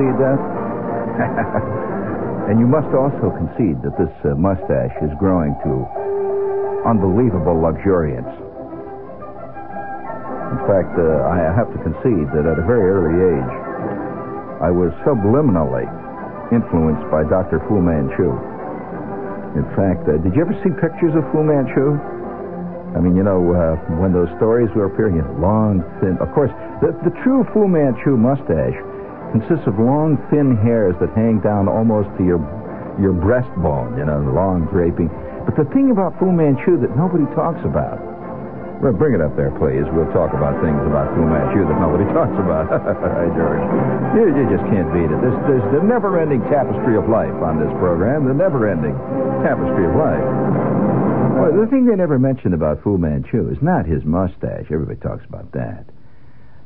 concede that? and you must also concede that this uh, mustache is growing to unbelievable luxuriance. In fact, uh, I have to concede that at a very early age, I was subliminally influenced by Dr. Fu Manchu. In fact, uh, did you ever see pictures of Fu Manchu? I mean, you know, uh, when those stories were appearing, long, thin. Of course, the, the true Fu Manchu mustache consists of long, thin hairs that hang down almost to your your breastbone, you know, the long draping. But the thing about Fu Manchu that nobody talks about. Well, bring it up there, please. We'll talk about things about Fu Manchu that nobody talks about. Hi, George. You, you just can't beat it. There's, there's the never-ending tapestry of life on this program. The never-ending tapestry of life. Well, the thing they never mention about Fu Manchu is not his mustache. Everybody talks about that.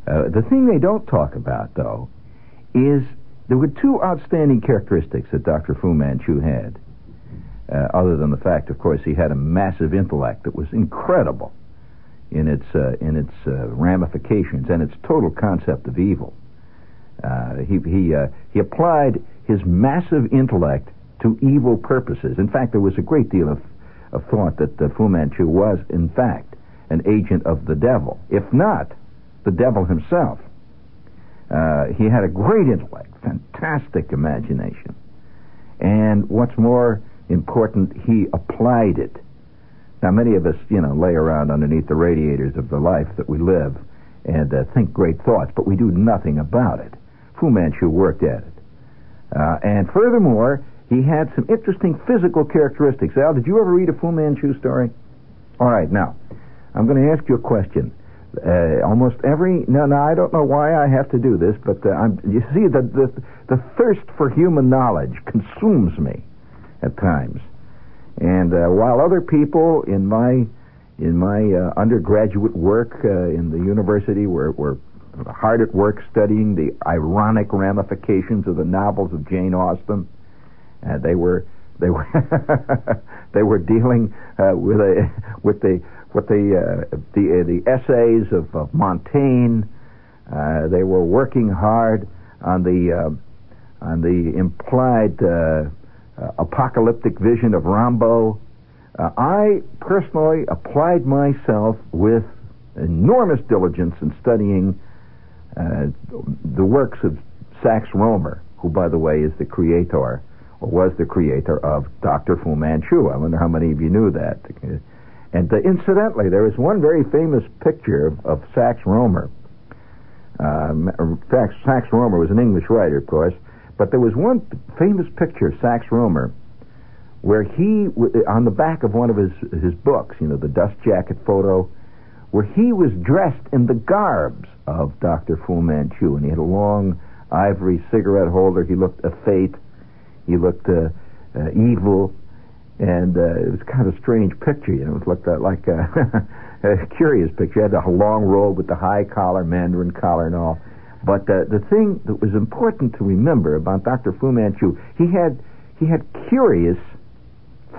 Uh, the thing they don't talk about, though, is there were two outstanding characteristics that Dr. Fu Manchu had. Uh, other than the fact, of course, he had a massive intellect that was incredible in its uh, in its uh, ramifications and its total concept of evil. Uh, he he uh, he applied his massive intellect to evil purposes. In fact, there was a great deal of, of thought that uh, Fu Manchu was, in fact, an agent of the devil, if not the devil himself. Uh, he had a great intellect, fantastic imagination. And what's more important, he applied it. Now, many of us, you know, lay around underneath the radiators of the life that we live and uh, think great thoughts, but we do nothing about it. Fu Manchu worked at it. Uh, and furthermore, he had some interesting physical characteristics. Al, did you ever read a Fu Manchu story? All right, now, I'm going to ask you a question. Uh, almost every no, no, I don't know why I have to do this, but uh, I'm, you see, the, the the thirst for human knowledge consumes me at times, and uh, while other people in my in my uh, undergraduate work uh, in the university were were hard at work studying the ironic ramifications of the novels of Jane Austen, uh, they were they were they were dealing with a with the with the uh, the uh, the essays of, of Montaigne. Uh, they were working hard on the uh, on the implied uh, uh, apocalyptic vision of Rimbaud. I personally applied myself with enormous diligence in studying the works of Sax Rohmer, who, by the way, is the creator or was the creator of Dr. Fu Manchu. I wonder how many of you knew that. And uh, incidentally, there is one very famous picture of, Sax Rohmer. Um, Sax, Sax Rohmer was an English writer, of course, but there was one famous picture of Sax Rohmer where he, on the back of one of his, his books, you know, the dust jacket photo, where he was dressed in the garbs of Dr. Fu Manchu, and he had a long ivory cigarette holder. He looked effete. He looked uh, uh, evil and uh, it was kind of a strange picture. You know, it looked like a, a curious picture. It had a long robe with the high collar, mandarin collar, and all. But uh, the thing that was important to remember about Dr. Fu Manchu, he had he had curious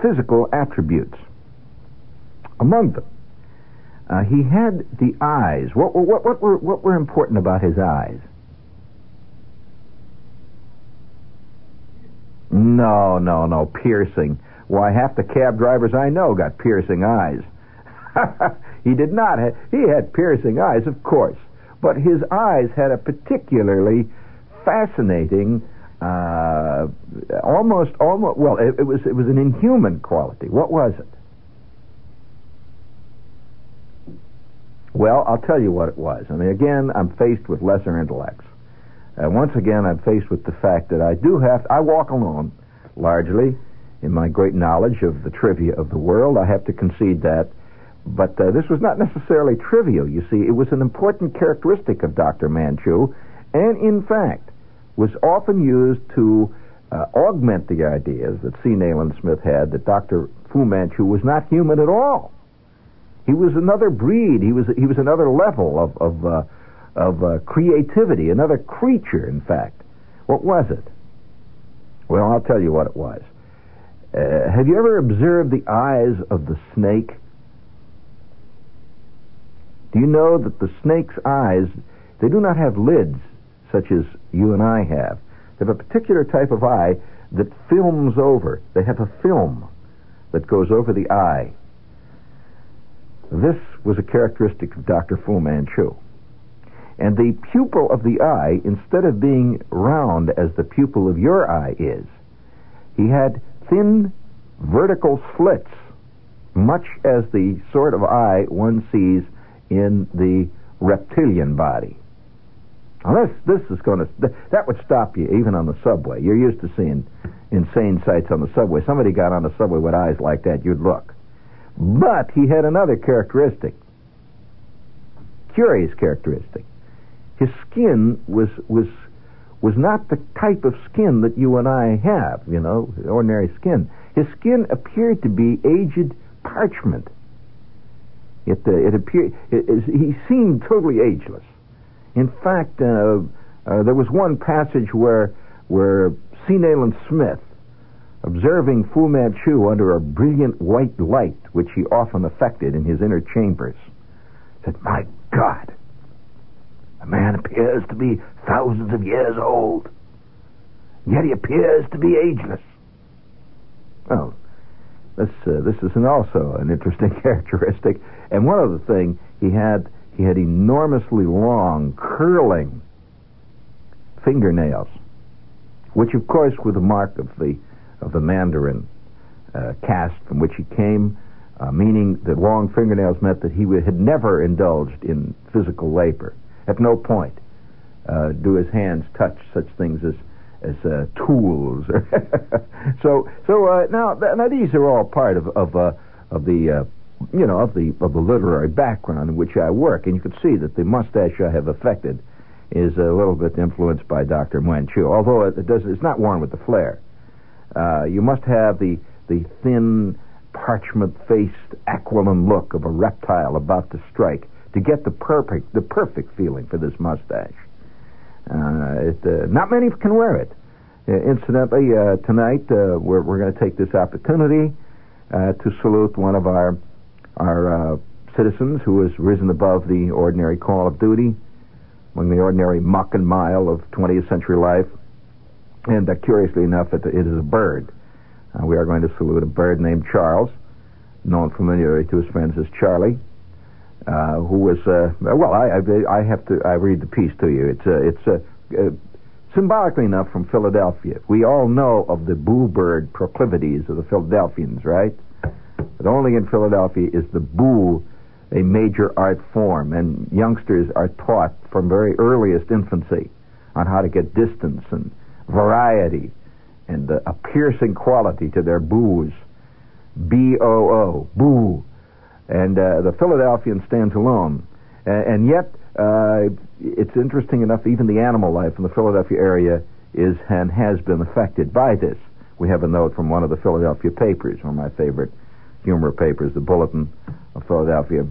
physical attributes. Among them, uh, he had the eyes. What, what, what, were, what were important about his eyes? No, no, no, piercing. Why, half the cab drivers I know got piercing eyes. he did not. Have, he had piercing eyes, of course, but his eyes had a particularly fascinating, uh, almost, almost. Well, it, it was it was an inhuman quality. What was it? Well, I'll tell you what it was. I mean, again, I'm faced with lesser intellects. And once again, I'm faced with the fact that I do have. I walk alone, largely in my great knowledge of the trivia of the world. I have to concede that. But uh, this was not necessarily trivial, you see. It was an important characteristic of Dr. Manchu, and in fact, was often used to uh, augment the ideas that C. Nayland Smith had that Dr. Fu Manchu was not human at all. He was another breed. He was he was another level of of uh, of uh, creativity, another creature. In fact, what was it? Well, I'll tell you what it was. Uh, have you ever observed the eyes of the snake? Do you know that the snake's eyes, they do not have lids such as you and I have. They have a particular type of eye that films over. They have a film that goes over the eye. This was a characteristic of Dr. Fu Manchu. And the pupil of the eye, instead of being round as the pupil of your eye is, he had thin vertical slits, much as the sort of eye one sees in the reptilian body. Now this this is going to that would stop you even on the subway. You're used to seeing insane sights on the subway. Somebody got on the subway with eyes like that, you'd look. But he had another characteristic, curious characteristic. His skin was was was not the type of skin that you and I have, you know, ordinary skin. His skin appeared to be aged parchment. It uh, it appeared it, it, he seemed totally ageless. In fact, uh, uh, there was one passage where where C. Nayland Smith, observing Fu Manchu under a brilliant white light, which he often affected in his inner chambers, said, "My God, the man appears to be thousands of years old, yet he appears to be ageless." Well, this uh, this is an also an interesting characteristic. And one other thing, he had he had enormously long, curling fingernails, which of course were the mark of the of the Mandarin uh, caste from which he came, uh, meaning that long fingernails meant that he had never indulged in physical labor. At no point uh, do his hands touch such things as as uh, tools. so so uh, now now these are all part of of uh, of the uh, you know of the of the literary background in which I work, and you can see that the mustache I have affected is a little bit influenced by Dr. Manchu, although it does it's not worn with the flair. Uh, you must have the the thin parchment-faced aquiline look of a reptile about to strike to get the perfect the perfect feeling for this mustache. Uh, it, uh, not many can wear it. Uh, incidentally, uh, tonight uh, we're, we're going to take this opportunity uh, to salute one of our our citizens who has risen above the ordinary call of duty, among the ordinary muck and mile of 20th century life. And curiously enough, it, it is a bird. we are going to salute a bird named Charles, known familiarly to his friends as Charlie. Uh, who was uh, well. I, I, I have to. I read the piece to you. It's uh, it's uh, symbolically enough from Philadelphia. We all know of the boo bird proclivities of the Philadelphians, right? But only in Philadelphia is the boo a major art form, and youngsters are taught from very earliest infancy on how to get distance and variety and uh, a piercing quality to their boos. B O O, boo and uh, the Philadelphian stands alone. And, and yet, uh, it's interesting enough, even the animal life in the Philadelphia area is and has been affected by this. We have a note from one of the Philadelphia papers, one of my favorite humor papers, the Bulletin of Philadelphia,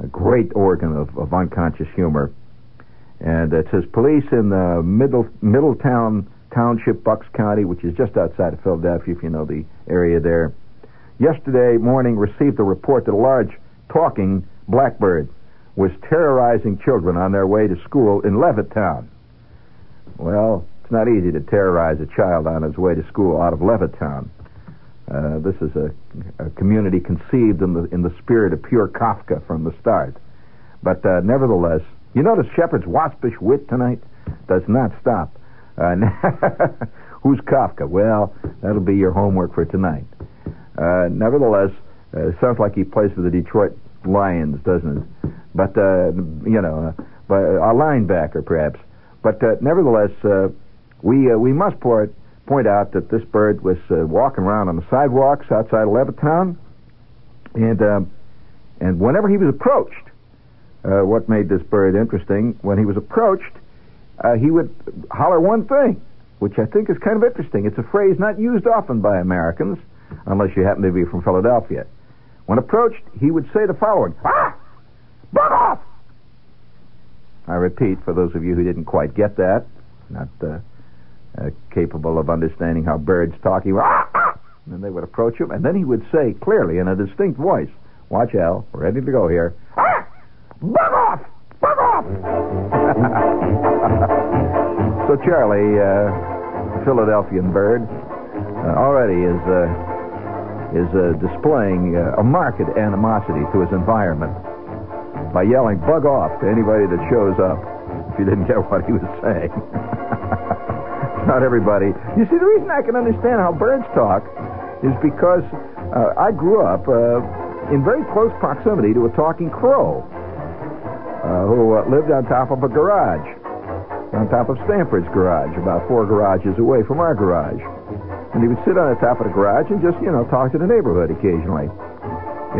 a great organ of, of unconscious humor. And it says police in the middle Middletown Township, Bucks County, which is just outside of Philadelphia, if you know the area there yesterday morning received a report that a large talking blackbird was terrorizing children on their way to school in Levittown. Well, it's not easy to terrorize a child on his way to school out of Levittown. Uh, this is a, a, community conceived in the in the spirit of pure Kafka from the start. But uh, nevertheless, you notice Shepherd's waspish wit tonight does not stop. Uh, who's Kafka? Well, that'll be your homework for tonight. Uh, nevertheless, uh, sounds like he plays for the Detroit Lions, doesn't it? But uh, you know, uh, but a linebacker perhaps. But uh, nevertheless, uh, we uh, we must point point out that this bird was uh, walking around on the sidewalks outside of Levittown, and um, and whenever he was approached, uh, what made this bird interesting? When he was approached, uh, he would holler one thing, which I think is kind of interesting. It's a phrase not used often by Americans unless you happen to be from Philadelphia. When approached, he would say the following Ah! Bug off! I repeat, for those of you who didn't quite get that, not uh, uh, capable of understanding how birds talk, he would, ah, ah! They would approach him, and then he would say clearly in a distinct voice, Watch, Al, we're ready to go here. Ah! Bug off! Bug off! so Charlie, uh, Philadelphian bird, uh, already is uh, is uh, displaying uh, a marked animosity to his environment by yelling "bug off" to anybody that shows up. If you didn't get what he was saying, not everybody. You see, the reason I can understand how birds talk is because uh, I grew up uh, in very close proximity to a talking crow uh, who uh, lived on top of a garage, on top of Stanford's garage, about four garages away from our garage. And he would sit on the top of the garage and just, you know, talk to the neighborhood occasionally.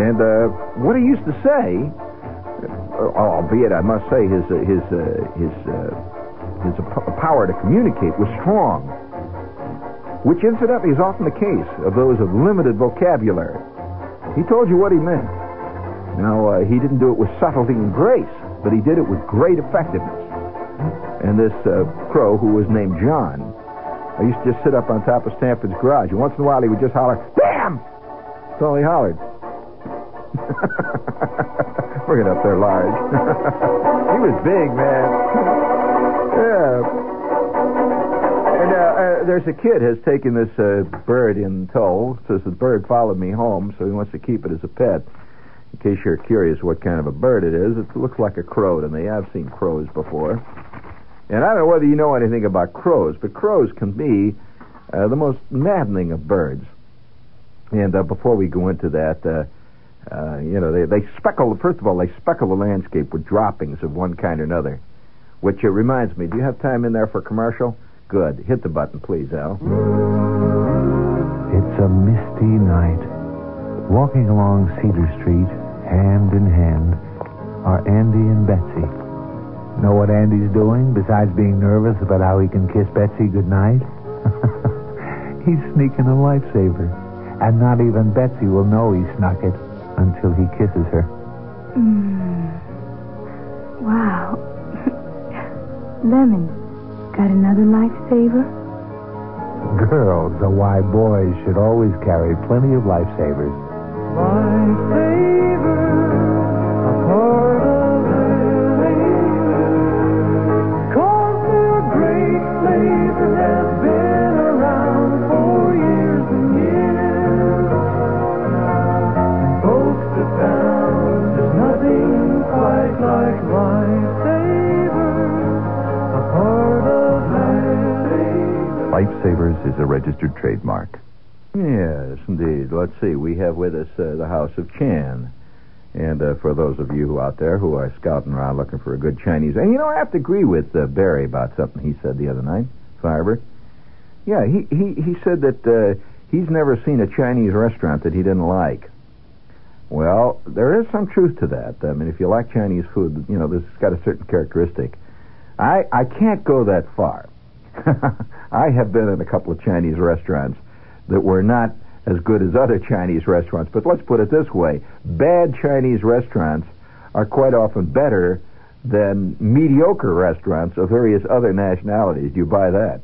And uh, what he used to say, uh, albeit I must say his uh, his uh, his uh, his power to communicate was strong, which incidentally is often the case of those of limited vocabulary. He told you what he meant. Now uh, he didn't do it with subtlety and grace, but he did it with great effectiveness. And this uh, crow, who was named John, I used to just sit up on top of Stanford's garage, and once in a while he would just holler, "Bam!" That's all he hollered. Bring it up there large. he was big, man. yeah. And uh, uh, there's a kid has taken this uh, bird in tow. Says the bird followed me home, so he wants to keep it as a pet. In case you're curious what kind of a bird it is, it looks like a crow to me. I've seen crows before. And I don't know whether you know anything about crows, but crows can be uh, the most maddening of birds. And uh, before we go into that, uh, uh, you know, they, they speckle, first of all, they speckle the landscape with droppings of one kind or another. Which uh, reminds me, do you have time in there for commercial? Good. Hit the button, please, Al. It's a misty night. Walking along Cedar Street, hand in hand, are Andy and Betsy. Know what Andy's doing besides being nervous about how he can kiss Betsy goodnight? He's sneaking a lifesaver. And not even Betsy will know he snuck it until he kisses her. Mm. Wow. Lemon, got another lifesaver? Girls are why boys should always carry plenty of lifesavers. Lifesaver, Lifesavers is a registered trademark. Yes, indeed. Let's see. We have with us uh, the House of Chan. And uh, for those of you out there who are scouting around looking for a good Chinese, and you know, I have to agree with uh, Barry about something he said the other night, Farber. Yeah, he he he said that uh, he's never seen a Chinese restaurant that he didn't like. Well, there is some truth to that. I mean, if you like Chinese food, you know, this has got a certain characteristic. I I can't go that far. I have been in a couple of Chinese restaurants that were not as good as other Chinese restaurants. But let's put it this way bad Chinese restaurants are quite often better than mediocre restaurants of various other nationalities. Do you buy that?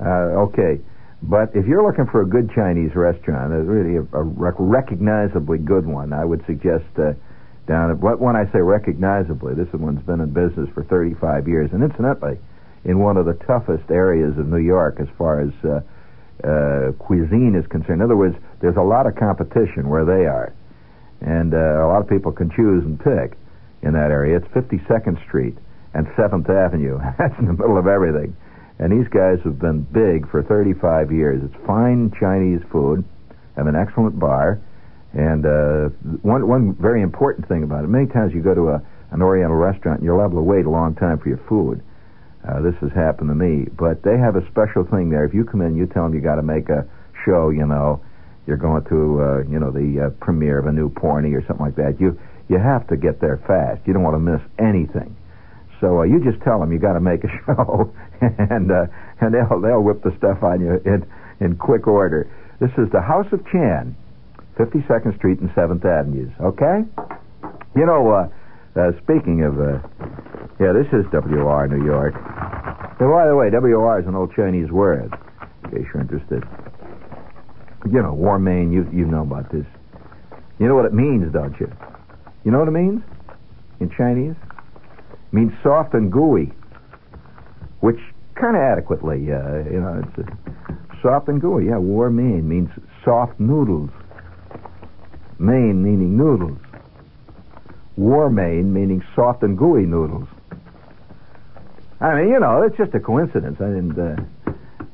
Uh, okay. But if you're looking for a good Chinese restaurant, really a, a rec- recognizably good one, I would suggest uh, down at what when I say recognizably, this one's been in business for 35 years, and incidentally, in one of the toughest areas of New York as far as uh, uh, cuisine is concerned. In other words, there's a lot of competition where they are, and uh, a lot of people can choose and pick in that area. It's 52nd Street and 7th Avenue. That's in the middle of everything. And these guys have been big for 35 years. It's fine Chinese food, have an excellent bar, and uh, one one very important thing about it. Many times you go to a an Oriental restaurant, and you're liable to wait a long time for your food. Uh, this has happened to me, but they have a special thing there. If you come in, you tell them you got to make a show. You know, you're going to, uh, you know, the uh, premiere of a new porny or something like that. You you have to get there fast. You don't want to miss anything. So uh, you just tell them you got to make a show, and uh, and they'll they'll whip the stuff on you in in quick order. This is the House of Chan, 52nd Street and 7th Avenues. Okay. You know, uh, uh, speaking of, uh, yeah, this is WOR New York. And by the way, WOR is an old Chinese word, in case you're interested. You know, War Main, you you know about this. You know what it means, don't you? You know what it means? in Chinese? means soft and gooey, which kind of adequately, uh, you know, it's uh, soft and gooey. Yeah, war mein means soft noodles. Main meaning noodles. War mein meaning soft and gooey noodles. I mean, you know, it's just a coincidence. I didn't. Uh,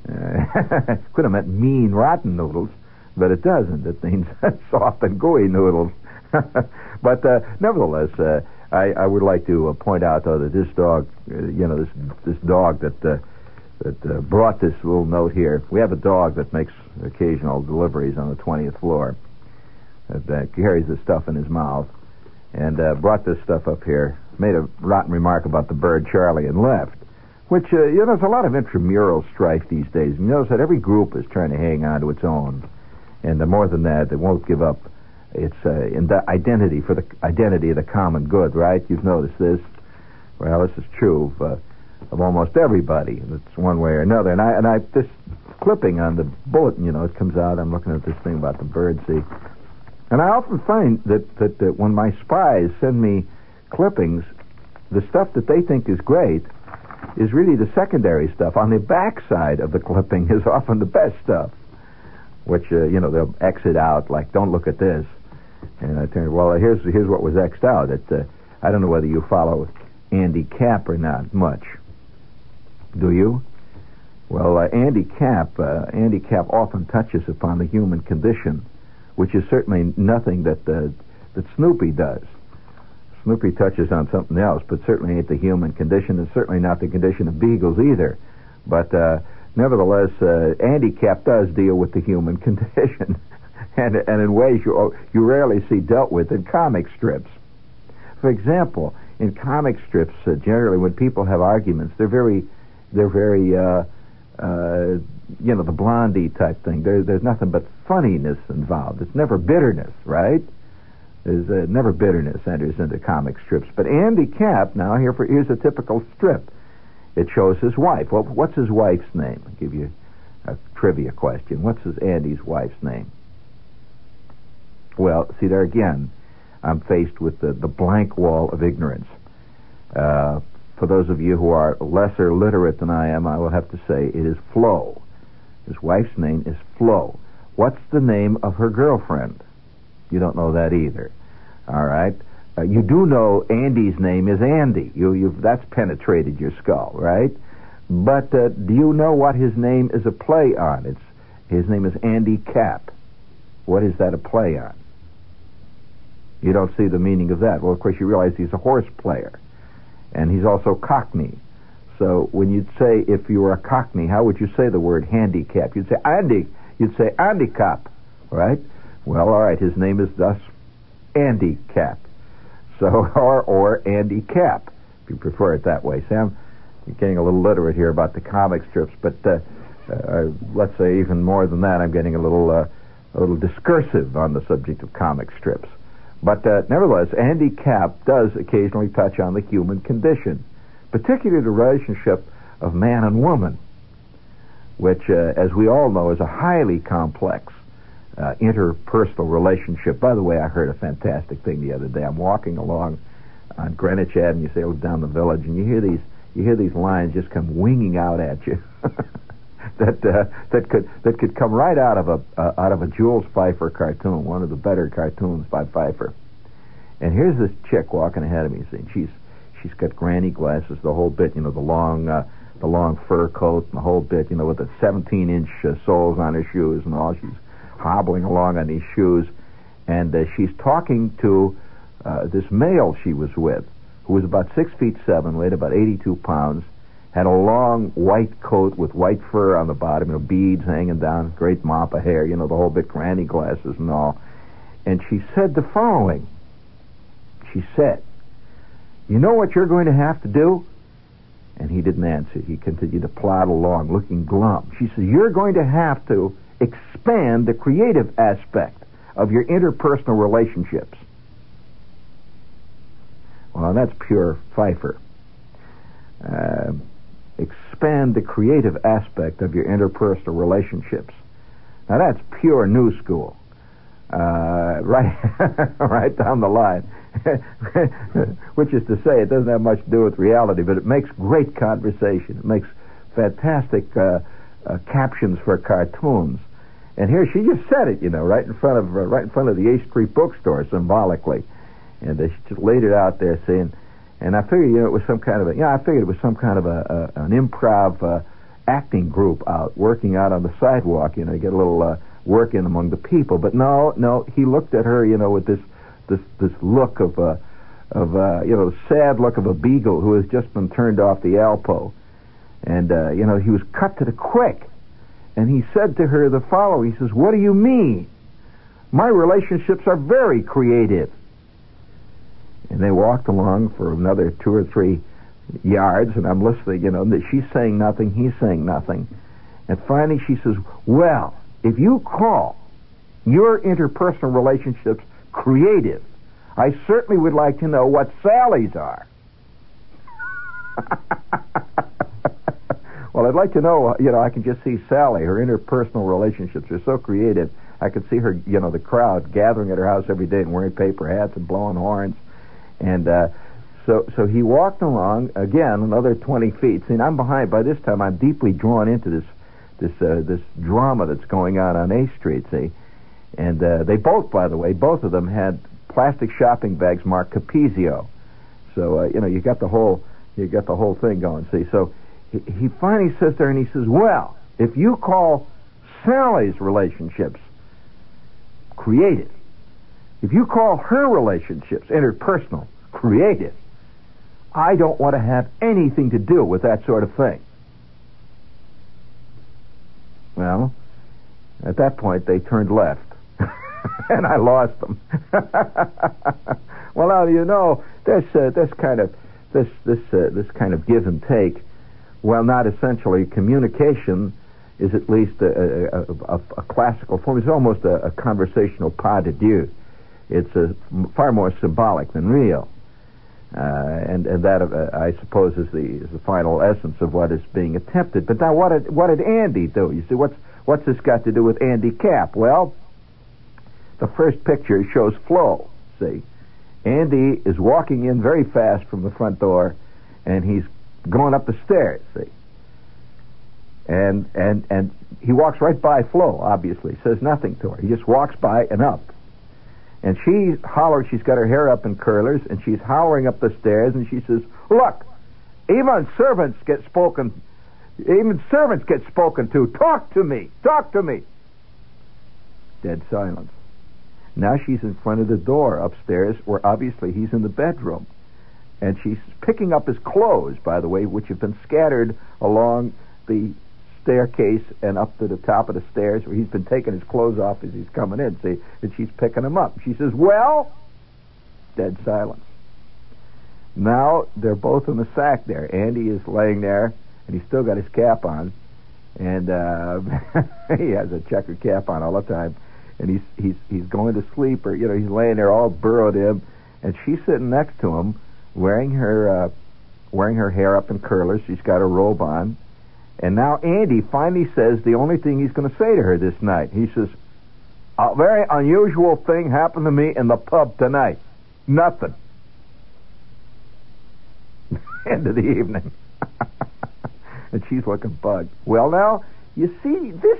uh, could have meant mean, rotten noodles, but it doesn't. It means soft and gooey noodles. but uh, nevertheless, uh, I, I would like to uh, point out, though, that this dog, uh, you know, this this dog that uh, that uh, brought this little note here. We have a dog that makes occasional deliveries on the twentieth floor. That carries the stuff in his mouth, and uh, brought this stuff up here. Made a rotten remark about the bird Charlie and left. Which uh, you know, there's a lot of intramural strife these days. You notice that every group is trying to hang on to its own, and uh, more than that, they won't give up it's uh, in the identity for the identity of the common good, right? You've noticed this. Well, this is true of, uh, of almost everybody. It's one way or another. And I and I this clipping on the bulletin, you know, it comes out. I'm looking at this thing about the bird see, and I often find that that, that when my spies send me clippings, the stuff that they think is great is really the secondary stuff. On the backside of the clipping is often the best stuff, which uh, you know they'll exit out like, "Don't look at this." And I turned, well, here's here's what was X'd out. It, uh, I don't know whether you follow Andy Capp or not much. Do you? Well, uh, Andy Capp, uh, Andy Capp often touches upon the human condition, which is certainly nothing that uh, that Snoopy does. Snoopy touches on something else, but certainly ain't the human condition, and certainly not the condition of beagles either. But uh, nevertheless, uh, Andy Capp does deal with the human condition and, and in ways you, you rarely see dealt with in comic strips. For example, in comic strips, uh, generally when people have arguments, they're very, they're very, uh, you know, the Blondie type thing. There, there's nothing but funniness involved. It's never bitterness, right? There's uh, never bitterness enters into comic strips. But Andy Capp, now here for here's a typical strip. It shows his wife. Well, what's his wife's name? I'll give you a trivia question. What's his Andy's wife's name? Well, see there again, I'm faced with the, the blank wall of ignorance. Uh, for those of you who are lesser literate than I am, I will have to say it is Flo. His wife's name is Flo. What's the name of her girlfriend? You don't know that either. All right. Uh, you do know Andy's name is Andy. You, that's penetrated your skull, right? But uh, do you know what his name is a play on? It's his name is Andy Capp. What is that a play on? You don't see the meaning of that. Well, of course, you realize he's a horse player, and he's also Cockney. So when you'd say if you were a Cockney, how would you say the word handicap? You'd say Andy. You'd say Andy Cap, right? Well, all right. His name is thus Andy Cap. So or or Andy Cap, if you prefer it that way. Sam, you're getting a little literate here about the comic strips, but uh, uh, let's say even more than that, I'm getting a little uh, a little discursive on the subject of comic strips. But uh, nevertheless, Andy Capp does occasionally touch on the human condition, particularly the relationship of man and woman, which, uh, as we all know, is a highly complex uh, interpersonal relationship. By the way, I heard a fantastic thing the other day. I'm walking along on Greenwich Avenue, say, down the village, and you hear these you hear these lines just come winging out at you. that uh, that could that could come right out of a uh, out of a Jules Feiffer cartoon, one of the better cartoons by Feiffer. And here's this chick walking ahead of me. See, she's she's got granny glasses, the whole bit. You know, the long uh, the long fur coat and the whole bit. You know, with the 17 inch uh, soles on her shoes and all. She's hobbling along on these shoes, and uh, she's talking to uh, this male she was with, who was about six feet seven, weighed about 82 pounds had a long white coat with white fur on the bottom, you know, beads hanging down, great mop of hair, you know, the whole bit, granny glasses and all. And she said the following. She said, You know what you're going to have to do? And he didn't answer. He continued to plod along, looking glum. She said, You're going to have to expand the creative aspect of your interpersonal relationships. Well, that's pure Feiffer. Uh, expand the creative aspect of your interpersonal relationships. Now that's pure new school, uh, right, right down the line. which is to say, it doesn't have much to do with reality, but it makes great conversation. It makes fantastic uh, uh, captions for cartoons. And here she just said it, you know, right in front of uh, right in front of the 8th Street bookstore, symbolically, and she just laid it out there, saying, and I figured, you know, it was some kind of a, you know, I figured it was some kind of a, a an improv uh, acting group out working out on the sidewalk, you know, get a little uh, work in among the people. But no, no, he looked at her, you know, with this this this look of uh, of uh, you know, sad look of a beagle who has just been turned off the Alpo, and uh, you know, he was cut to the quick. And he said to her the following He says, What do you mean? My relationships are very creative. And they walked along for another two or three yards, and I'm listening, you know, that she's saying nothing, he's saying nothing. And finally she says, Well, if you call your interpersonal relationships creative, I certainly would like to know what Sally's are. Well, I'd like to know, you know, I can just see Sally, her interpersonal relationships are so creative. I could see her, you know, the crowd gathering at her house every day and wearing paper hats and blowing horns. And uh, so so he walked along, again, another 20 feet. See, I'm behind. By this time, I'm deeply drawn into this this uh, this drama that's going on on 8th Street, see. And uh, they both, by the way, both of them had plastic shopping bags marked Capezio. So, uh, you know, you got the whole you got the whole thing going, see. So he, he finally sits there and he says, Well, if you call Sally's relationships creative, if you call her relationships interpersonal creative, I don't want to have anything to do with that sort of thing. Well, at that point, they turned left. and I lost them. well, now you know this uh, this kind of this this uh, this kind of give and take while not essentially communication, is at least a, a, a, a classical form. It's almost a, conversational pas de deux. It's a, far more symbolic than real. Uh, and, and that, uh, I suppose, is the, is the final essence of what is being attempted. But now, what did, what did Andy do? You see, what's, what's this got to do with Andy Capp? Well, the first picture shows Flo, see. Andy is walking in very fast from the front door, and he's going up the stairs, see. And and and he walks right by Flo, obviously, says nothing to her. He just walks by and up. And she hollers, she's got her hair up in curlers, and she's hollering up the stairs, and she says, Look, even servants get spoken even servants get spoken to. Talk to me. Talk to me. Dead silence. Now she's in front of the door upstairs where obviously he's in the bedroom and she's picking up his clothes, by the way, which have been scattered along the staircase and up to the top of the stairs where he's been taking his clothes off as he's coming in, see, and she's picking them up. She says, Well, dead silence. Now they're both in the sack there. Andy is laying there, and he's still got his cap on, and uh, he has a checkered cap on all the time, and he's he's he's going to sleep, or you know, he's laying there all burrowed in, and she's sitting next to him wearing her uh, wearing her hair up in curlers. She's got a robe on. And now Andy finally says the only thing he's going to say to her this night. He says, "A very unusual thing happened to me in the pub tonight. Nothing." End of the evening. and she's looking bugged. Well, now you see, this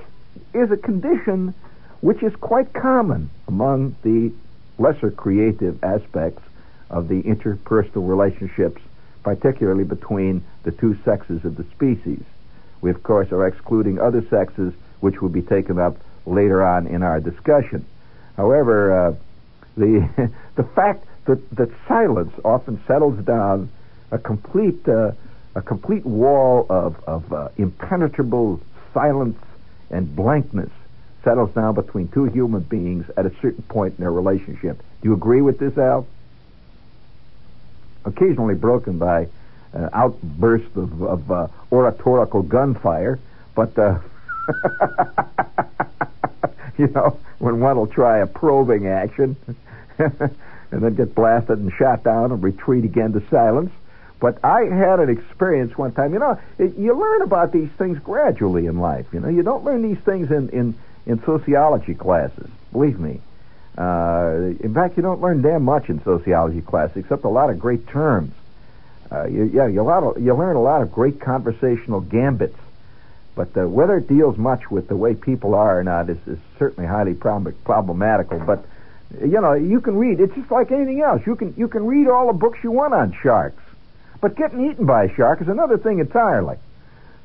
is a condition which is quite common among the lesser creative aspects of the interpersonal relationships, particularly between the two sexes of the species. We, of course, are excluding other sexes, which will be taken up later on in our discussion. However, uh, the the fact that, that silence often settles down a complete uh, a complete wall of of uh, impenetrable silence and blankness settles down between two human beings at a certain point in their relationship. Do you agree with this, Al? occasionally broken by uh, outbursts of, of uh, oratorical gunfire, but uh, you know when one will try a probing action and then get blasted and shot down and retreat again to silence. But I had an experience one time. You know, it, you learn about these things gradually in life. You know, you don't learn these things in in in sociology classes. Believe me. Uh, in fact, you don't learn damn much in sociology class except a lot of great terms. Uh, you, yeah, you, lot you learn a lot of great conversational gambits. But uh, whether it deals much with the way people are or not is, is certainly highly prob- problematical. But you know, you can read. It's just like anything else. You can you can read all the books you want on sharks, but getting eaten by a shark is another thing entirely.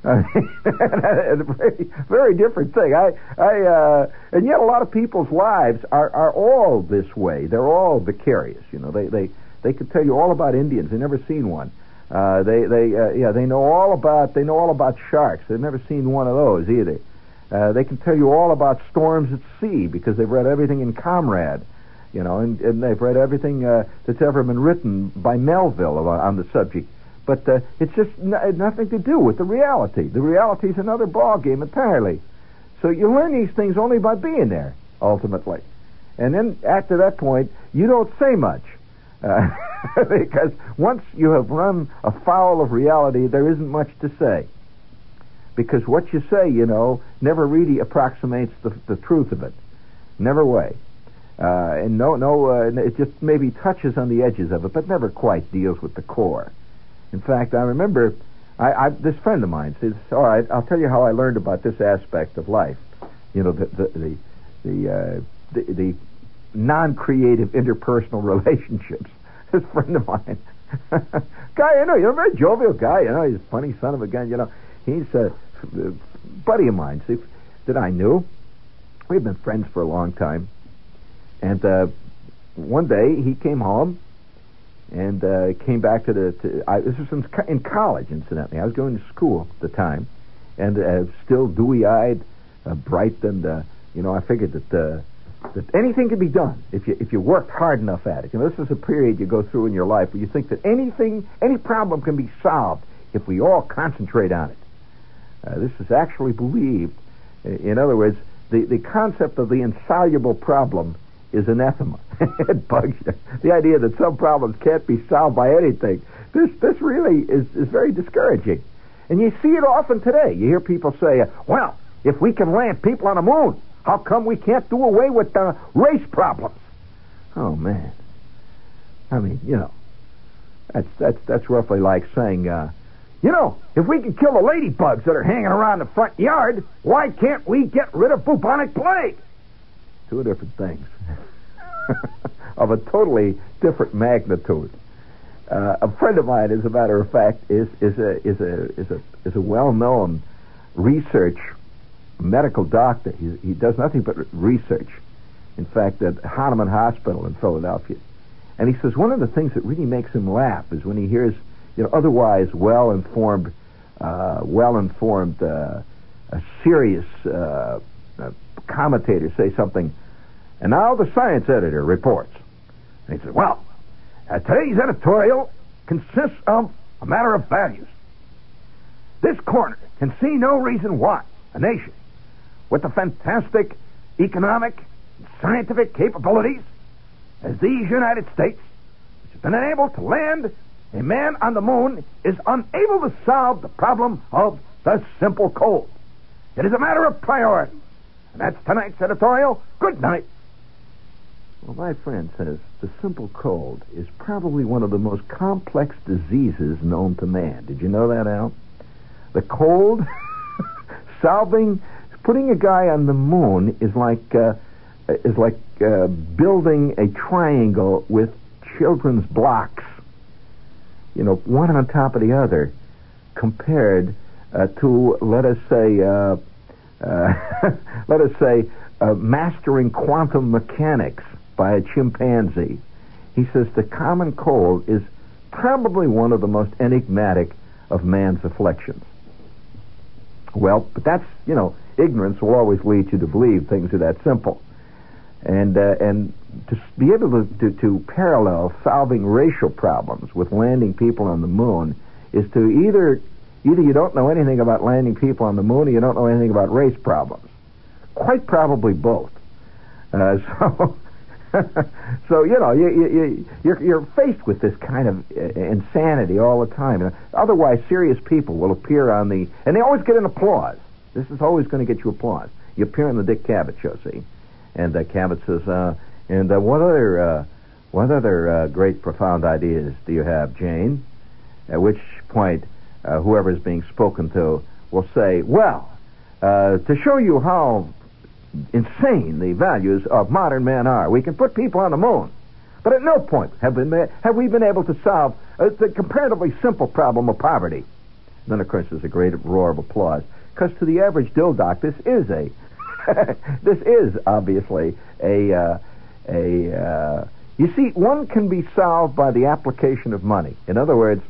a very, very different thing. I, I, uh, and yet a lot of people's lives are, are all this way. They're all vicarious. You know, they, they, they could tell you all about Indians. They've never seen one. Uh, they, they, uh, yeah, they know all about, they know all about sharks. They've never seen one of those either. Uh, they can tell you all about storms at sea because they've read everything in Conrad, you know, and, and they've read everything uh, that's ever been written by Melville on the subject. But uh, it's just n- nothing to do with the reality. The reality is another ball game entirely. So you learn these things only by being there, ultimately. And then after that point, you don't say much. Uh, because once you have run afoul of reality, there isn't much to say. Because what you say, you know, never really approximates the, the truth of it. Never way. Uh, and no, no, uh, it just maybe touches on the edges of it, but never quite deals with the core. In fact, I remember I, I, this friend of mine says, "All right, I'll tell you how I learned about this aspect of life. You know, the the the the, uh, the, the non-creative interpersonal relationships." This friend of mine, guy, you know, you're a very jovial guy. You know, he's a funny son of a gun. You know, he's a, buddy of mine see, that I knew. We've been friends for a long time, and uh, one day he came home and uh, came back to the. To, I, this was in, in college, incidentally. I was going to school at the time, and uh, still dewy-eyed, uh, bright, and uh, you know, I figured that uh, that anything can be done if you if you worked hard enough at it. You know, this is a period you go through in your life where you think that anything, any problem can be solved if we all concentrate on it. Uh, this is actually believed. In other words, the the concept of the insoluble problem is anathema. it bugs you. The idea that some problems can't be solved by anything. This this really is, is very discouraging. And you see it often today. You hear people say, well, if we can land people on the moon, how come we can't do away with the race problems? Oh man. I mean, you know, that's that's that's roughly like saying, uh, you know, if we can kill the ladybugs that are hanging around the front yard, why can't we get rid of bubonic plague? Two different things. of a totally different magnitude. Uh, a friend of mine, as a matter of fact, is is a is a is a is a well-known research medical doctor. He he does nothing but research. In fact, at Hahnemann Hospital in Philadelphia, and he says one of the things that really makes him laugh is when he hears you know otherwise well-informed, uh, well-informed, uh, serious uh, commentators say something and now the science editor reports. And he says, well, uh, today's editorial consists of a matter of values. This corner can see no reason why a nation with the fantastic economic and scientific capabilities as these United States, which has been unable to land a man on the moon, is unable to solve the problem of the simple cold. It is a matter of priority. And that's tonight's editorial. Good night. Well, my friend says the simple cold is probably one of the most complex diseases known to man. Did you know that, Al? The cold, solving, putting a guy on the moon is like uh, is like uh, building a triangle with children's blocks. You know, one on top of the other, compared uh, to let us say, uh, uh, let us say, uh, mastering quantum mechanics by a chimpanzee. He says the common cold is probably one of the most enigmatic of man's afflictions. Well, but that's, you know, ignorance will always lead you to believe things are that simple. And, uh, and to be able to, to, to parallel solving racial problems with landing people on the moon is to either, either you don't know anything about landing people on the moon or you don't know anything about race problems. Quite probably both. Uh, so so you know you, you, you're you're faced with this kind of uh, insanity all the time. Otherwise, serious people will appear on the and they always get an applause. This is always going to get you applause. You appear on the Dick Cavett show, see, and uh, Cavett says, uh, And uh, what other uh, what other uh, great profound ideas do you have, Jane? At which point, uh, whoever is being spoken to will say, "Well, uh, to show you how insane the values of modern men are, we can put people on the moon." But at no point have, been, have we been able to solve uh, the comparatively simple problem of poverty. Then, of course, there's a great roar of applause. Because to the average dildock, this is a, this is obviously a, uh, a, uh, you see, one can be solved by the application of money. In other words,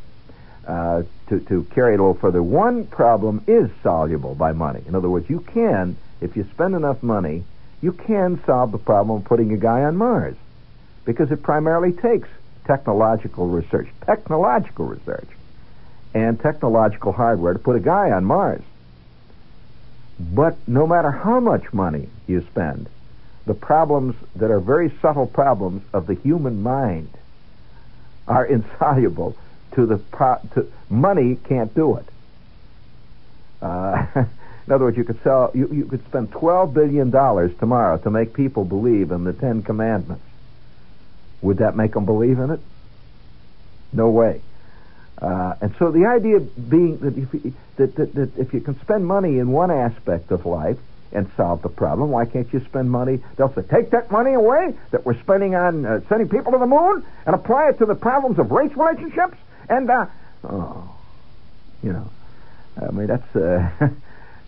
uh, to, to carry it a little further, one problem is soluble by money. In other words, you can, if you spend enough money, you can solve the problem of putting a guy on Mars because it primarily takes technological research, technological research, and technological hardware to put a guy on Mars. But no matter how much money you spend, the problems that are very subtle problems of the human mind are insoluble to the pro- to money can't do it. Uh, in other words, you could sell you, you could spend twelve billion dollars tomorrow to make people believe in the Ten Commandments would that make them believe in it? No way. Uh, and so the idea being that if, you, that, that, that if you can spend money in one aspect of life and solve the problem, why can't you spend money? They'll say, take that money away that we're spending on uh, sending people to the moon and apply it to the problems of race relationships. And, uh, oh, you know, I mean, that's, uh, uh,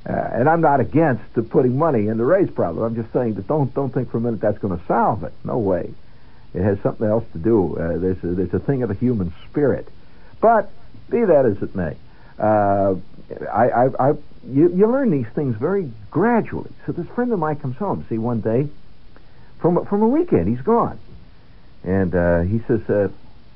and I'm not against putting money in the race problem. I'm just saying that don't, don't think for a minute that's going to solve it. No way. It has something else to do. Uh, there's, a, there's a thing of the human spirit. But be that as it may, uh, I, I, I, you, you learn these things very gradually. So this friend of mine comes home, see, one day from from a weekend. He's gone, and uh, he says, uh,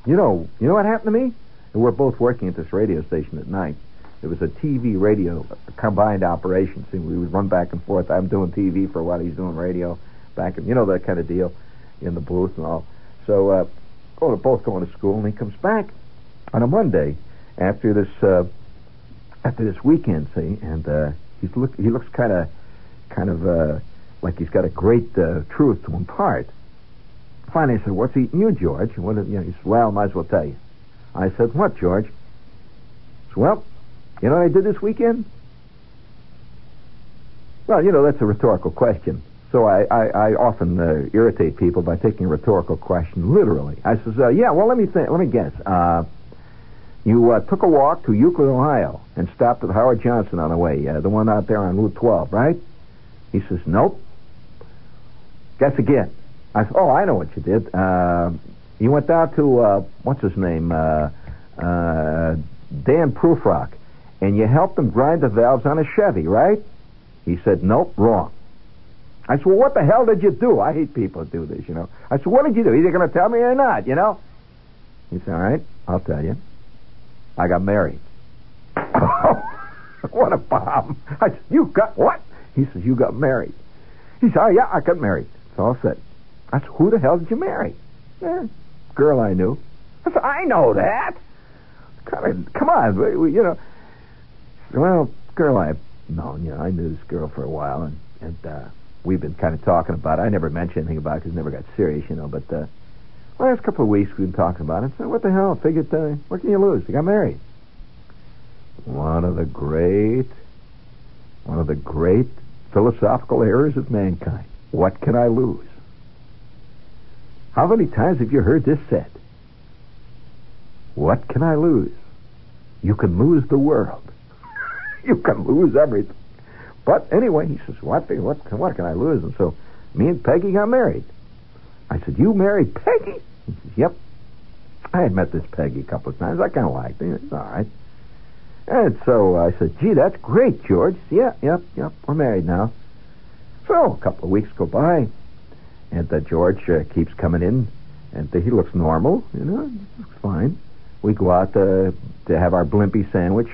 "You know, you know what happened to me?" And we're both working at this radio station at night. It was a TV radio combined operation. See, we would run back and forth. I'm doing TV for a while. He's doing radio back, and you know that kind of deal in the booth and all. So, uh, oh, they're both going to school, and he comes back on a Monday after this uh, after this weekend, see, and uh, he's look he looks kind of kind of uh, like he's got a great uh, truth to impart. Finally, I said, "What's eating you, George?" What, you know, he said, "Well, I might as well tell you." I said, "What, George?" He said, "Well, you know what I did this weekend?" Well, you know that's a rhetorical question. So I, I, I often uh, irritate people by taking a rhetorical question literally. I says, uh, yeah, well, let me think, let me guess. Uh, you uh, took a walk to Euclid, Ohio, and stopped at Howard Johnson on the way, uh, the one out there on Route 12, right? He says, nope. Guess again. I said, oh, I know what you did. Uh, you went down to, uh, what's his name, uh, uh, Dan Prufrock, and you helped him grind the valves on a Chevy, right? He said, nope, wrong. I said, well, what the hell did you do? I hate people who do this, you know. I said, what did you do? Either going to tell me or not, you know? He said, all right, I'll tell you. I got married. Oh, what a bomb. I said, you got what? He says, you got married. He said, oh, yeah, I got married. It's all set. I said, who the hell did you marry? Eh, girl I knew. I said, I know that. Come come on, you know. Well, girl I've known, you know, I knew this girl for a while, and, and uh, we've been kind of talking about. It. I never mentioned anything about it because it never got serious, you know. But uh, last couple of weeks we've been talking about it. So what the hell? Figured, uh, what can you lose? You got married. One of the great, one of the great philosophical errors of mankind. What can I lose? How many times have you heard this said? What can I lose? You can lose the world. you can lose everything. But anyway, he says, what, what, what can I lose? And so me and Peggy got married. I said, you married Peggy? He says, yep. I had met this Peggy a couple of times. I kind of liked her. It's all right. And so I said, gee, that's great, George. Yeah, yep, yep. We're married now. So a couple of weeks go by, and uh, George uh, keeps coming in, and uh, he looks normal, you know, looks fine. We go out to, to have our blimpie sandwich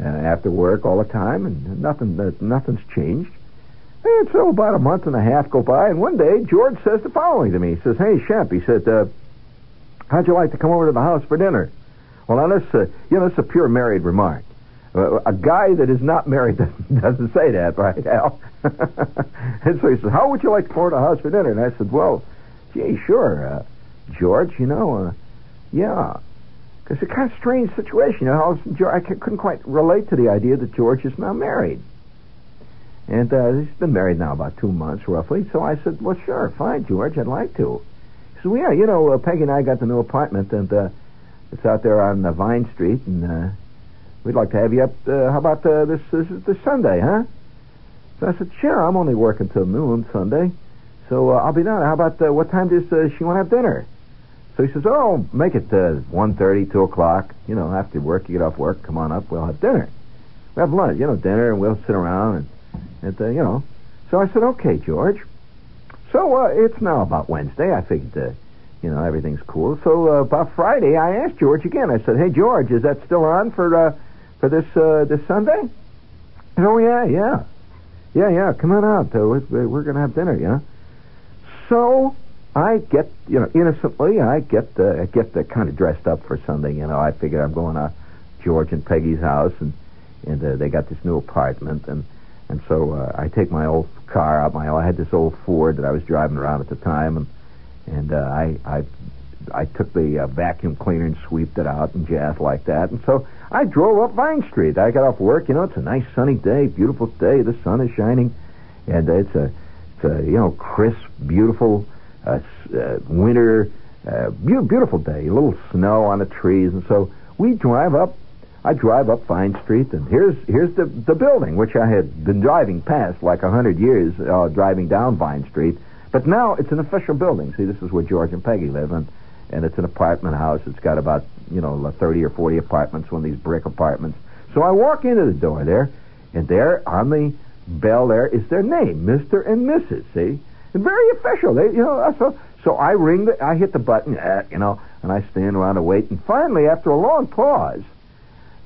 uh, after work all the time, and nothing nothing's changed. And so about a month and a half go by, and one day George says the following to me. He says, "Hey, Shemp," he said, uh, "How'd you like to come over to the house for dinner?" Well, now this, uh, you know, is a pure married remark. Uh, a guy that is not married doesn't say that, right, Al? and so he says, "How would you like to come over to the house for dinner?" And I said, "Well, Gee, sure, uh, George, you know, uh, yeah. Because it's a kind of strange situation. You know, I couldn't quite relate to the idea that George is now married. And uh, he's been married now about two months, roughly. So I said, well, sure, fine, George, I'd like to. He said, well, yeah, you know, uh, Peggy and I got the new apartment, and uh, it's out there on uh, Vine Street, and uh, we'd like to have you up. Uh, how about uh, this, this this Sunday, huh? So I said, sure, I'm only working till noon Sunday, so uh, I'll be down. How about uh, what time does uh, she want to have dinner? So he says, oh, make it uh, 1.30, 2 o'clock. You know, after work, you get off work, come on up, we'll have dinner. We'll have lunch, you know, dinner, and we'll sit around and and, uh, you know. So I said, okay, George. So uh, it's now about Wednesday. I figured, uh, you know, everything's cool. So uh, about Friday, I asked George again. I said, hey, George, is that still on for uh, for this uh, this Sunday? Oh yeah, yeah, yeah, yeah. Come on out. Uh, we're, we're going to have dinner, yeah. So I get, you know, innocently, I get uh, get uh, kind of dressed up for Sunday. You know, I figured I'm going to George and Peggy's house, and and uh, they got this new apartment, and and so uh, I take my old car out. My I had this old Ford that I was driving around at the time, and and uh, I I I took the uh, vacuum cleaner and sweeped it out and jazz like that. And so I drove up Vine Street. I got off work. You know, it's a nice sunny day, beautiful day. The sun is shining, and it's a it's a you know crisp, beautiful uh, uh, winter, uh, be- beautiful day. A little snow on the trees, and so we drive up I drive up Vine Street, and here's here's the the building which I had been driving past like a hundred years, uh, driving down Vine Street. But now it's an official building. See, this is where George and Peggy live, and and it's an apartment house. It's got about you know thirty or forty apartments, one of these brick apartments. So I walk into the door there, and there on the bell there is their name, Mister and Mrs. See, and very official. They you know so so I ring the I hit the button, uh, you know, and I stand around and wait, and finally after a long pause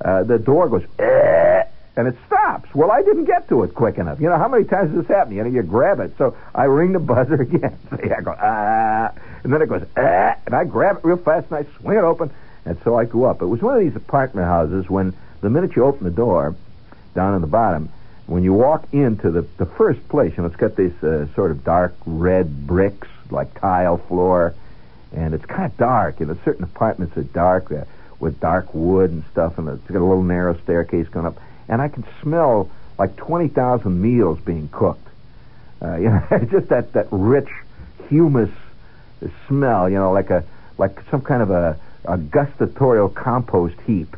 uh, the door goes, eh, and it stops. Well, I didn't get to it quick enough. You know, how many times does this happen? You know, you grab it. So I ring the buzzer again. See, I go, ah, and then it goes, ah, and I grab it real fast and I swing it open, and so I go up. It was one of these apartment houses when the minute you open the door, down in the bottom, when you walk into the, the first place, you know, it's got these uh, sort of dark red bricks, like tile floor, and it's kind of dark. You know, certain apartments are dark. Uh, with dark wood and stuff, and it's got a little narrow staircase going up, and I can smell like twenty thousand meals being cooked. Uh, you know, just that that rich humus smell. You know, like a like some kind of a, a gustatorial compost heap.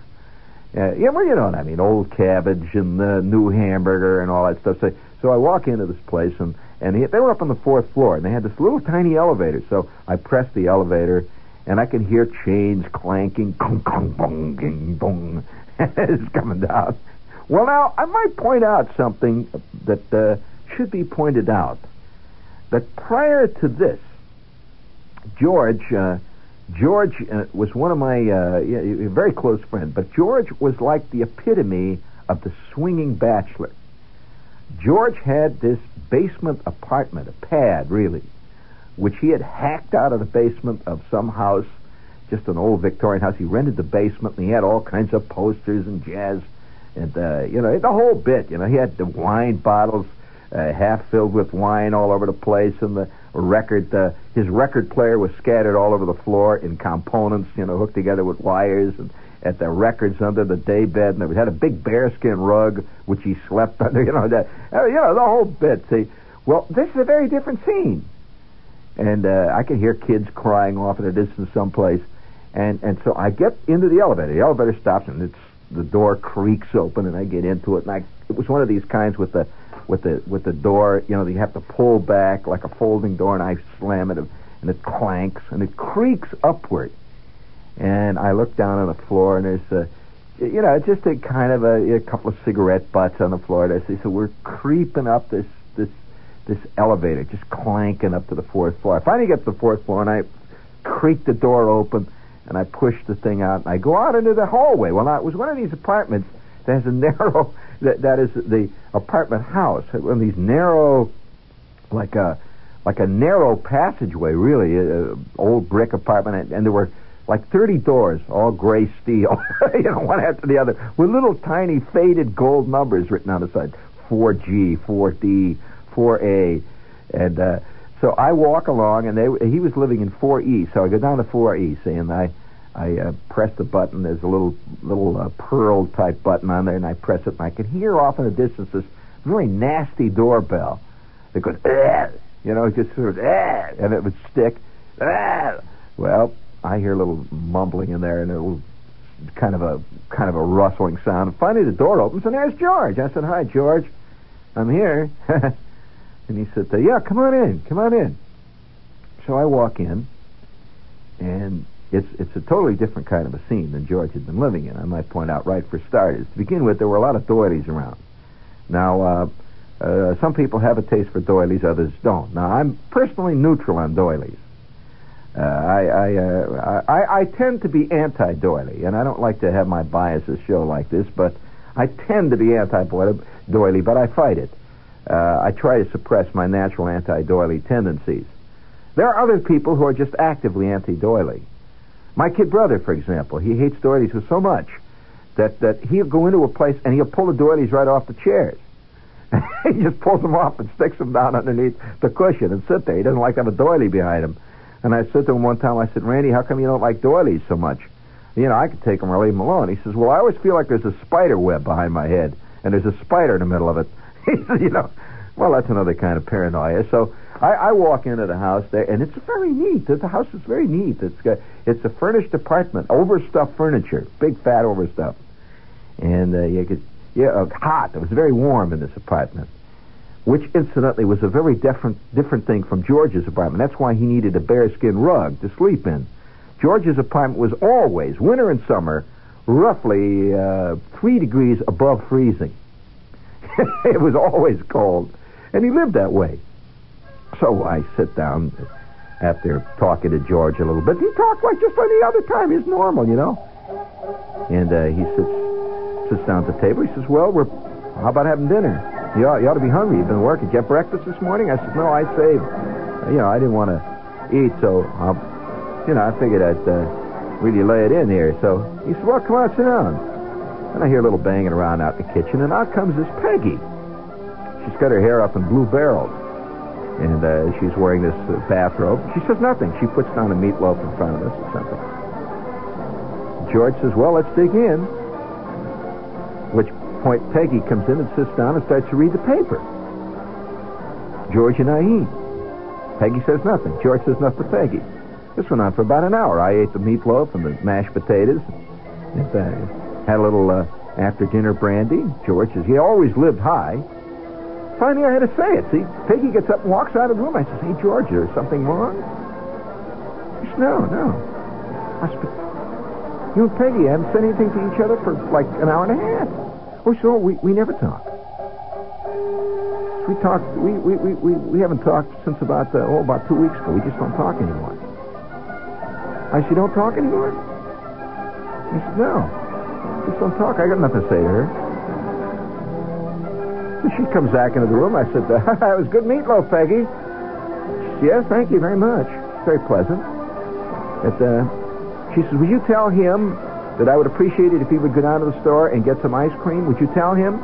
Uh, yeah, well, you know what I mean. Old cabbage and the new hamburger and all that stuff. So, so I walk into this place and and he, they were up on the fourth floor and they had this little tiny elevator. So I pressed the elevator and I can hear chains clanking, kong, kong, bong, ging, bong, it's coming down. Well, now, I might point out something that uh, should be pointed out. That prior to this, George, uh, George uh, was one of my uh, very close friend, but George was like the epitome of the swinging bachelor. George had this basement apartment, a pad, really, which he had hacked out of the basement of some house, just an old Victorian house. He rented the basement, and he had all kinds of posters and jazz, and uh, you know the whole bit. You know, he had the wine bottles uh, half filled with wine all over the place, and the record. Uh, his record player was scattered all over the floor in components, you know, hooked together with wires, and at the records under the daybed, and he had a big bearskin rug which he slept under. You know that. Uh, you know the whole bit. See, well, this is a very different scene and uh, I can hear kids crying off at a distance someplace. And and so I get into the elevator. The elevator stops, and it's the door creaks open, and I get into it. And I it was one of these kinds with the with the with the door, you know, you have to pull back like a folding door, and I slam it, and it clanks and it creaks upward. And I look down on the floor, and there's a you know, just a kind of a, a couple of cigarette butts on the floor. And I say, so we're creeping up this this this elevator, just clanking up to the fourth floor. I finally get to the fourth floor, and I creak the door open, and I push the thing out, and I go out into the hallway. Well, now, it was one of these apartments that has a narrow, that, that is the apartment house, one of these narrow, like a, like a narrow passageway, really, a, a old brick apartment, and, and there were like 30 doors, all gray steel, you know, one after the other, with little tiny faded gold numbers written on the side. 4G, 4D, 4A. And uh, So I walk along, and they he was living in 4E, so I go down to 4E, see, and I I uh, press the button. There's a little little uh, pearl type button on there, and I press it, and I can hear off in the distance this very nasty doorbell. It goes, "Ugh," you know, it just sort of, "Ugh," and it would stick. "Ugh." Well, I hear a little mumbling in there, and a little kind of a kind of a rustling sound. Finally, the door opens, and there's George. I said, "Hi, George, I'm here." and he said, "Yeah, come on in, come on in." So I walk in, and it's it's a totally different kind of a scene than George had been living in. I might point out right for starters. To begin with, there were a lot of doilies around. Now, uh, uh, some people have a taste for doilies, others don't. Now, I'm personally neutral on doilies. Uh, I I, uh, I I tend to be anti-doily, and I don't like to have my biases show like this, but I tend to be anti-doily, but I fight it. Uh, I try to suppress my natural anti-doily tendencies. There are other people who are just actively anti-doily. My kid brother, for example, he hates doilies so much that, that he'll go into a place and he'll pull the doilies right off the chairs. he just pulls them off and sticks them down underneath the cushion and sit there. He doesn't like to have a doily behind him. And I said to him one time, I said, Randy, how come you don't like doilies so much? You know, I could take them or leave them alone. He says, well, I always feel like there's a spider web behind my head, and there's a spider in the middle of it. You know, well, that's another kind of paranoia. So I, I walk into the house there, and it's very neat. The house is very neat. It's got, it's a furnished apartment, overstuffed furniture, big fat overstuffed, and uh, you could yeah, uh, hot. It was very warm in this apartment, which incidentally was a very different different thing from George's apartment. That's why he needed a bearskin rug to sleep in. George's apartment was always, winter and summer, roughly uh, three degrees above freezing. it was always cold, and he lived that way. So I sit down after talking to George a little bit. He talked like just any other time. He's normal, you know. And uh, he sits sits down at the table. He says, "Well, we're how about having dinner? You ought, you ought to be hungry. You've been working. Did you have breakfast this morning?" I said, "No, I saved. You know, I didn't want to eat, so I'll, you know, I figured I'd uh, really lay it in here." So he said, "Well, come on, sit down." And I hear a little banging around out in the kitchen, and out comes this Peggy. She's got her hair up in blue barrels and uh, she's wearing this uh, bathrobe. She says nothing. She puts down a meatloaf in front of us or something. George says, "Well, let's dig in." Which point Peggy comes in and sits down and starts to read the paper. George and I eat. Peggy says nothing. George says nothing to Peggy. This went on for about an hour. I ate the meatloaf and the mashed potatoes. And, uh, had a little uh, after dinner brandy. George says he always lived high finally I had to say it. See, Peggy gets up and walks out of the room. I says, hey, George, is something wrong? He says, no, no. I said, you and Peggy haven't said anything to each other for like an hour and a half. Oh, so we, we never talk. We talked, we, we, we, we, we haven't talked since about, uh, oh, about two weeks ago. We just don't talk anymore. I said, don't talk anymore? He said, no. Just don't talk. I got nothing to say to her. She comes back into the room. I said, that was good meatloaf, Peggy. Yes, thank you very much. Very pleasant. It, uh, she says, Will you tell him that I would appreciate it if he would go down to the store and get some ice cream? Would you tell him?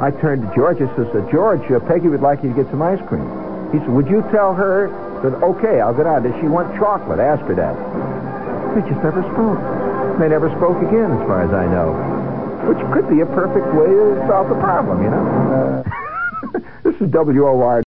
I turned to George. I says, uh, George, uh, Peggy would like you to get some ice cream. He said, would you tell her that, okay, I'll go down. Does she want chocolate? Ask her that. They just never spoke. They never spoke again, as far as I know which could be a perfect way to solve the problem, you know. Uh, this is WOR